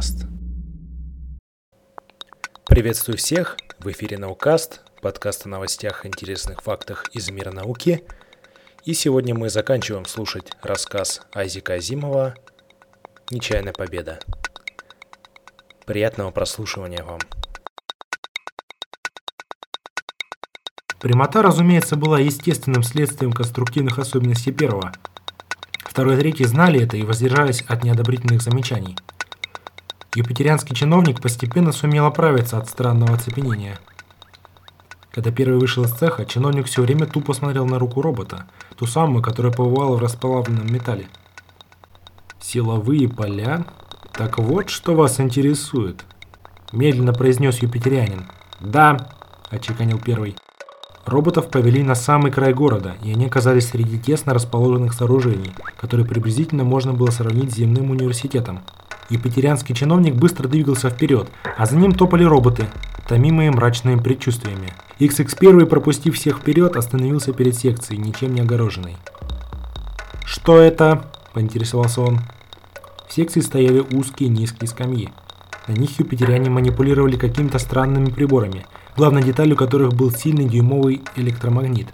Наукаст. Приветствую всех! В эфире Наукаст, подкаст о новостях интересных фактах из мира науки. И сегодня мы заканчиваем слушать рассказ Айзека Азимова «Нечаянная победа». Приятного прослушивания вам! Прямота, разумеется, была естественным следствием конструктивных особенностей первого. Второй и третий знали это и воздержались от неодобрительных замечаний. Юпитерианский чиновник постепенно сумел оправиться от странного оцепенения. Когда первый вышел из цеха, чиновник все время тупо смотрел на руку робота, ту самую, которая побывала в расплавленном металле. «Силовые поля? Так вот, что вас интересует?» Медленно произнес юпитерианин. «Да», – очеканил первый. Роботов повели на самый край города, и они оказались среди тесно расположенных сооружений, которые приблизительно можно было сравнить с земным университетом. Екатерианский чиновник быстро двигался вперед, а за ним топали роботы, томимые мрачными предчувствиями. XX1, пропустив всех вперед, остановился перед секцией, ничем не огороженной. «Что это?» – поинтересовался он. В секции стояли узкие низкие скамьи. На них юпитеряне манипулировали какими-то странными приборами – главной деталью которых был сильный дюймовый электромагнит.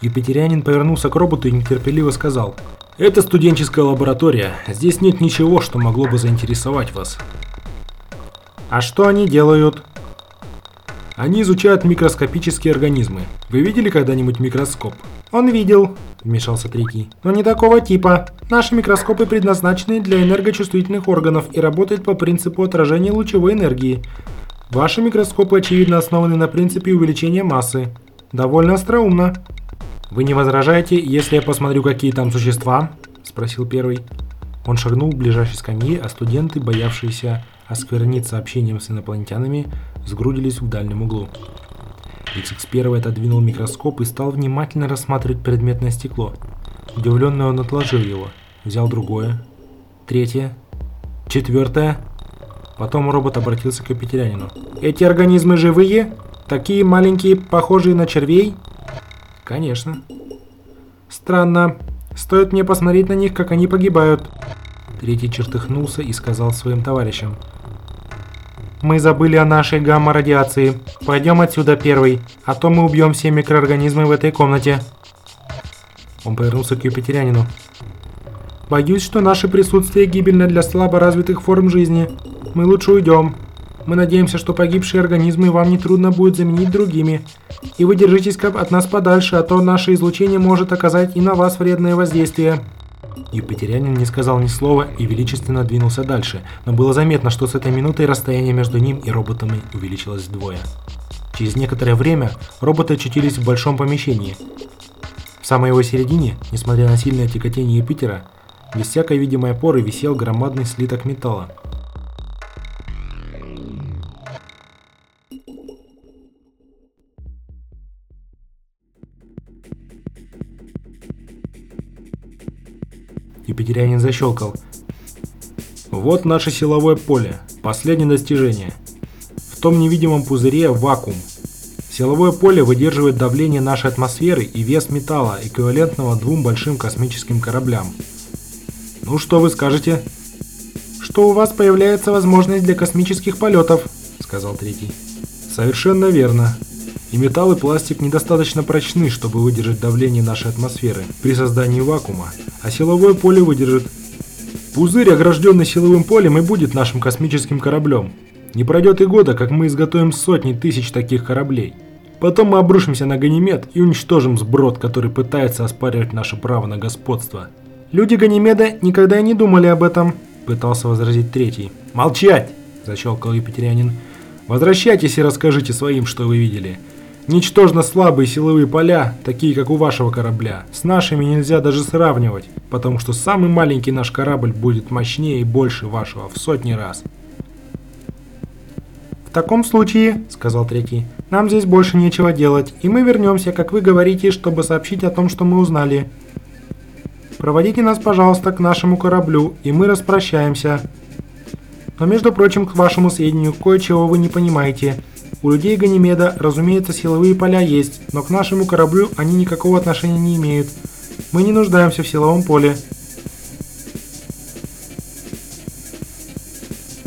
Юпитерянин повернулся к роботу и нетерпеливо сказал «Это студенческая лаборатория, здесь нет ничего, что могло бы заинтересовать вас». «А что они делают?» Они изучают микроскопические организмы. Вы видели когда-нибудь микроскоп? Он видел, вмешался третий. Но не такого типа. Наши микроскопы предназначены для энергочувствительных органов и работают по принципу отражения лучевой энергии. Ваши микроскопы, очевидно, основаны на принципе увеличения массы. Довольно остроумно. Вы не возражаете, если я посмотрю, какие там существа? Спросил первый. Он шагнул к ближайшей скамье, а студенты, боявшиеся оскверниться общением с инопланетянами, сгрудились в дальнем углу. XX1 отодвинул микроскоп и стал внимательно рассматривать предметное стекло. Удивленный он отложил его, взял другое, третье, четвертое. Потом робот обратился к Юпитерянину. «Эти организмы живые? Такие маленькие, похожие на червей?» «Конечно». «Странно. Стоит мне посмотреть на них, как они погибают». Третий чертыхнулся и сказал своим товарищам. «Мы забыли о нашей гамма-радиации. Пойдем отсюда первый, а то мы убьем все микроорганизмы в этой комнате». Он повернулся к Юпитерянину. «Боюсь, что наше присутствие гибельно для слабо развитых форм жизни. Мы лучше уйдем. Мы надеемся, что погибшие организмы вам не трудно будет заменить другими. И вы держитесь от нас подальше, а то наше излучение может оказать и на вас вредное воздействие». Юпитерянин не сказал ни слова и величественно двинулся дальше, но было заметно, что с этой минутой расстояние между ним и роботами увеличилось вдвое. Через некоторое время роботы очутились в большом помещении. В самой его середине, несмотря на сильное тяготение Юпитера, без всякой видимой опоры висел громадный слиток металла. Юпитерянин защелкал. Вот наше силовое поле. Последнее достижение. В том невидимом пузыре вакуум. Силовое поле выдерживает давление нашей атмосферы и вес металла, эквивалентного двум большим космическим кораблям. Ну что вы скажете? Что у вас появляется возможность для космических полетов, сказал третий. Совершенно верно. И металл и пластик недостаточно прочны, чтобы выдержать давление нашей атмосферы при создании вакуума, а силовое поле выдержит. Пузырь, огражденный силовым полем, и будет нашим космическим кораблем. Не пройдет и года, как мы изготовим сотни тысяч таких кораблей. Потом мы обрушимся на Ганимед и уничтожим сброд, который пытается оспаривать наше право на господство. Люди Ганимеда никогда и не думали об этом, пытался возразить третий. Молчать! Защелкал Екатерянин. Возвращайтесь и расскажите своим, что вы видели. Ничтожно слабые силовые поля, такие как у вашего корабля, с нашими нельзя даже сравнивать, потому что самый маленький наш корабль будет мощнее и больше вашего в сотни раз. «В таком случае, — сказал третий, — нам здесь больше нечего делать, и мы вернемся, как вы говорите, чтобы сообщить о том, что мы узнали. Проводите нас, пожалуйста, к нашему кораблю, и мы распрощаемся. Но, между прочим, к вашему сведению, кое-чего вы не понимаете — у людей Ганимеда, разумеется, силовые поля есть, но к нашему кораблю они никакого отношения не имеют. Мы не нуждаемся в силовом поле.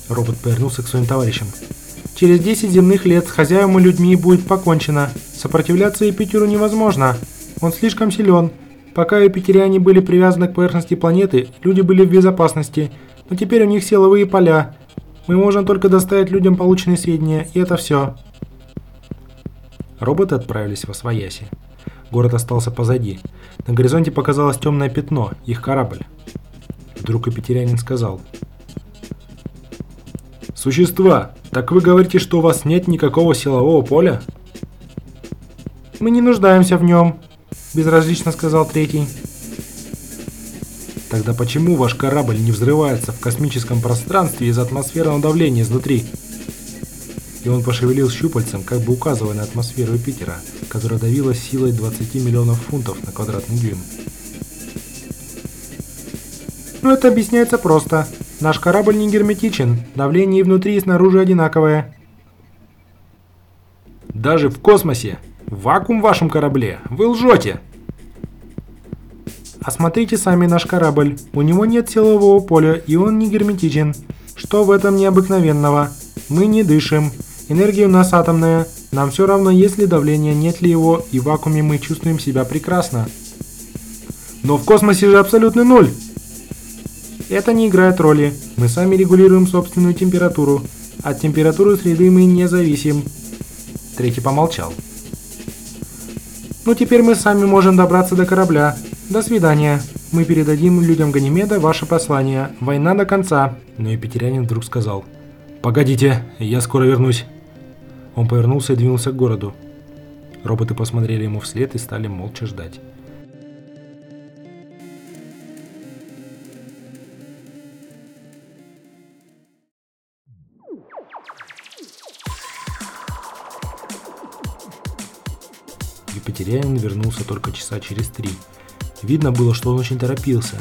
Робот повернулся к своим товарищам. Через 10 земных лет с хозяевами людьми будет покончено. Сопротивляться Юпитеру невозможно. Он слишком силен. Пока юпитериане были привязаны к поверхности планеты, люди были в безопасности. Но теперь у них силовые поля. Мы можем только доставить людям полученные сведения, и это все. Роботы отправились во Свояси. Город остался позади. На горизонте показалось темное пятно, их корабль. Вдруг Юпитерянин сказал. «Существа, так вы говорите, что у вас нет никакого силового поля?» «Мы не нуждаемся в нем», – безразлично сказал третий. Тогда почему ваш корабль не взрывается в космическом пространстве из атмосферного давления изнутри? И он пошевелил щупальцем, как бы указывая на атмосферу Юпитера, которая давила силой 20 миллионов фунтов на квадратный дюйм. Ну это объясняется просто. Наш корабль не герметичен, давление и внутри и снаружи одинаковое. Даже в космосе? Вакуум в вашем корабле? Вы лжете! Осмотрите сами наш корабль. У него нет силового поля, и он не герметичен. Что в этом необыкновенного? Мы не дышим. Энергия у нас атомная. Нам все равно, есть ли давление, нет ли его, и в вакууме мы чувствуем себя прекрасно. Но в космосе же абсолютный ноль. Это не играет роли. Мы сами регулируем собственную температуру. От температуры среды мы не зависим. Третий помолчал. Ну теперь мы сами можем добраться до корабля. До свидания. Мы передадим людям Ганимеда ваше послание. Война до конца. Но Епетерянин вдруг сказал. Погодите, я скоро вернусь. Он повернулся и двинулся к городу. Роботы посмотрели ему вслед и стали молча ждать. Екатерянин вернулся только часа через три. Видно было, что он очень торопился.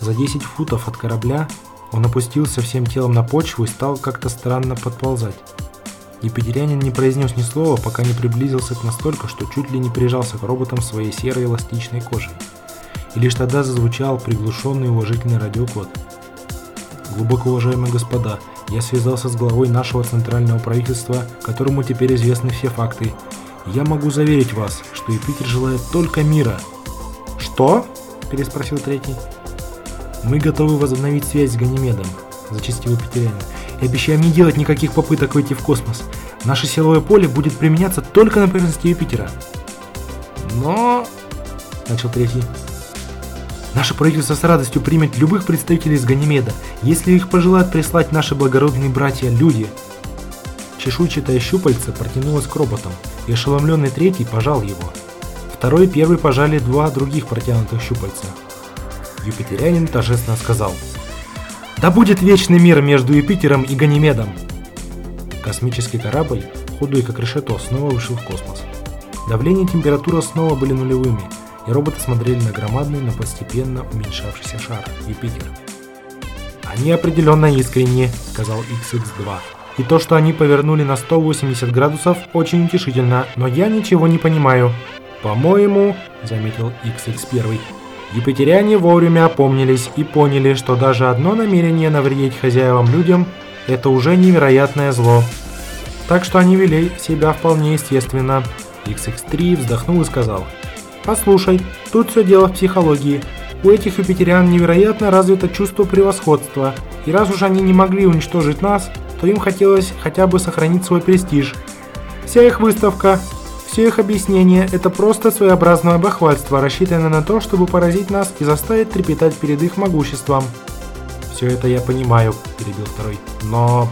За 10 футов от корабля он опустился всем телом на почву и стал как-то странно подползать. Екатерянин не произнес ни слова, пока не приблизился к настолько, что чуть ли не прижался к роботам своей серой эластичной кожей. И лишь тогда зазвучал приглушенный уважительный радиокод. Глубоко уважаемые господа, я связался с главой нашего центрального правительства, которому теперь известны все факты, я могу заверить вас, что Юпитер желает только мира. Что? переспросил третий. Мы готовы возобновить связь с Ганимедом, зачастил Юпитерянин, и обещаем не делать никаких попыток выйти в космос. Наше силовое поле будет применяться только на поверхности Юпитера. Но... Начал третий. Наше правительство с радостью примет любых представителей из Ганимеда, если их пожелают прислать наши благородные братья-люди. Чешуйчатое щупальце протянулось к роботам, и ошеломленный третий пожал его. Второй и первый пожали два других протянутых щупальца. Юпитерянин торжественно сказал «Да будет вечный мир между Юпитером и Ганимедом!» Космический корабль, худой как решето, снова вышел в космос. Давление и температура снова были нулевыми, и роботы смотрели на громадный, но постепенно уменьшавшийся шар – Юпитер. «Они определенно искренни», — сказал XX-2. И то, что они повернули на 180 градусов, очень утешительно, но я ничего не понимаю. По-моему, заметил XX1, Юпитеряне вовремя опомнились и поняли, что даже одно намерение навредить хозяевам людям – это уже невероятное зло. Так что они вели себя вполне естественно. XX3 вздохнул и сказал, «Послушай, тут все дело в психологии. У этих юпитерян невероятно развито чувство превосходства, и раз уж они не могли уничтожить нас, то им хотелось хотя бы сохранить свой престиж. Вся их выставка, все их объяснения – это просто своеобразное бахвальство, рассчитанное на то, чтобы поразить нас и заставить трепетать перед их могуществом. «Все это я понимаю», – перебил второй. «Но...»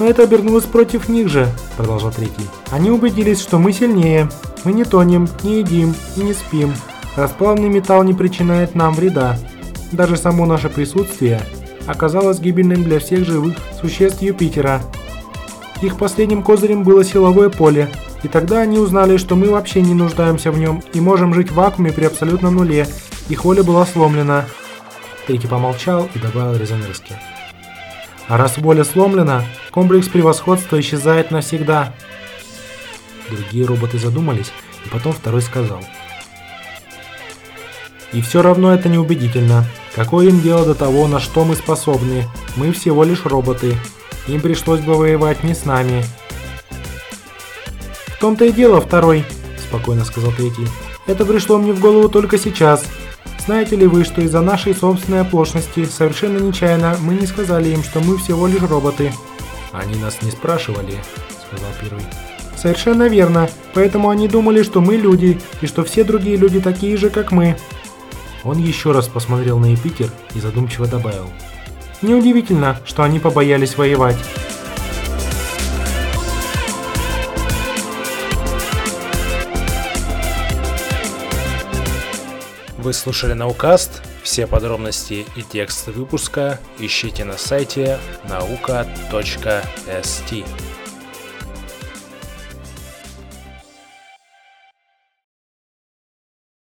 «Но это обернулось против них же», – продолжал третий. «Они убедились, что мы сильнее. Мы не тонем, не едим и не спим. Расплавный металл не причиняет нам вреда. Даже само наше присутствие оказалось гибельным для всех живых существ Юпитера. Их последним козырем было силовое поле, и тогда они узнали, что мы вообще не нуждаемся в нем и можем жить в вакууме при абсолютном нуле. Их воля была сломлена. Третий помолчал и добавил резонерски. А раз воля сломлена, комплекс превосходства исчезает навсегда. Другие роботы задумались, и потом второй сказал. И все равно это неубедительно. Какое им дело до того, на что мы способны? Мы всего лишь роботы. им пришлось бы воевать не с нами. В том-то и дело, второй, спокойно сказал третий. Это пришло мне в голову только сейчас. Знаете ли вы, что из-за нашей собственной оплошности, совершенно нечаянно, мы не сказали им, что мы всего лишь роботы? Они нас не спрашивали, сказал первый. Совершенно верно. Поэтому они думали, что мы люди, и что все другие люди такие же, как мы. Он еще раз посмотрел на Юпитер и задумчиво добавил. Неудивительно, что они побоялись воевать. Вы слушали Наукаст. Все подробности и текст выпуска ищите на сайте nauka.st.